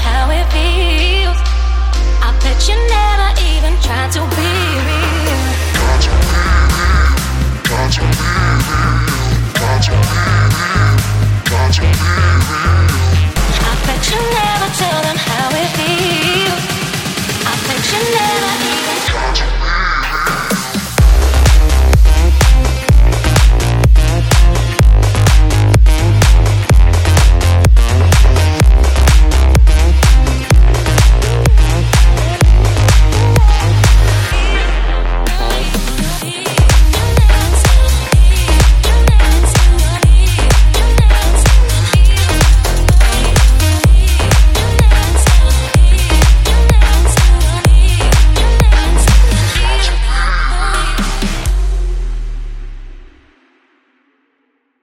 how it feels. I bet you never even tried to be real. You, you, you.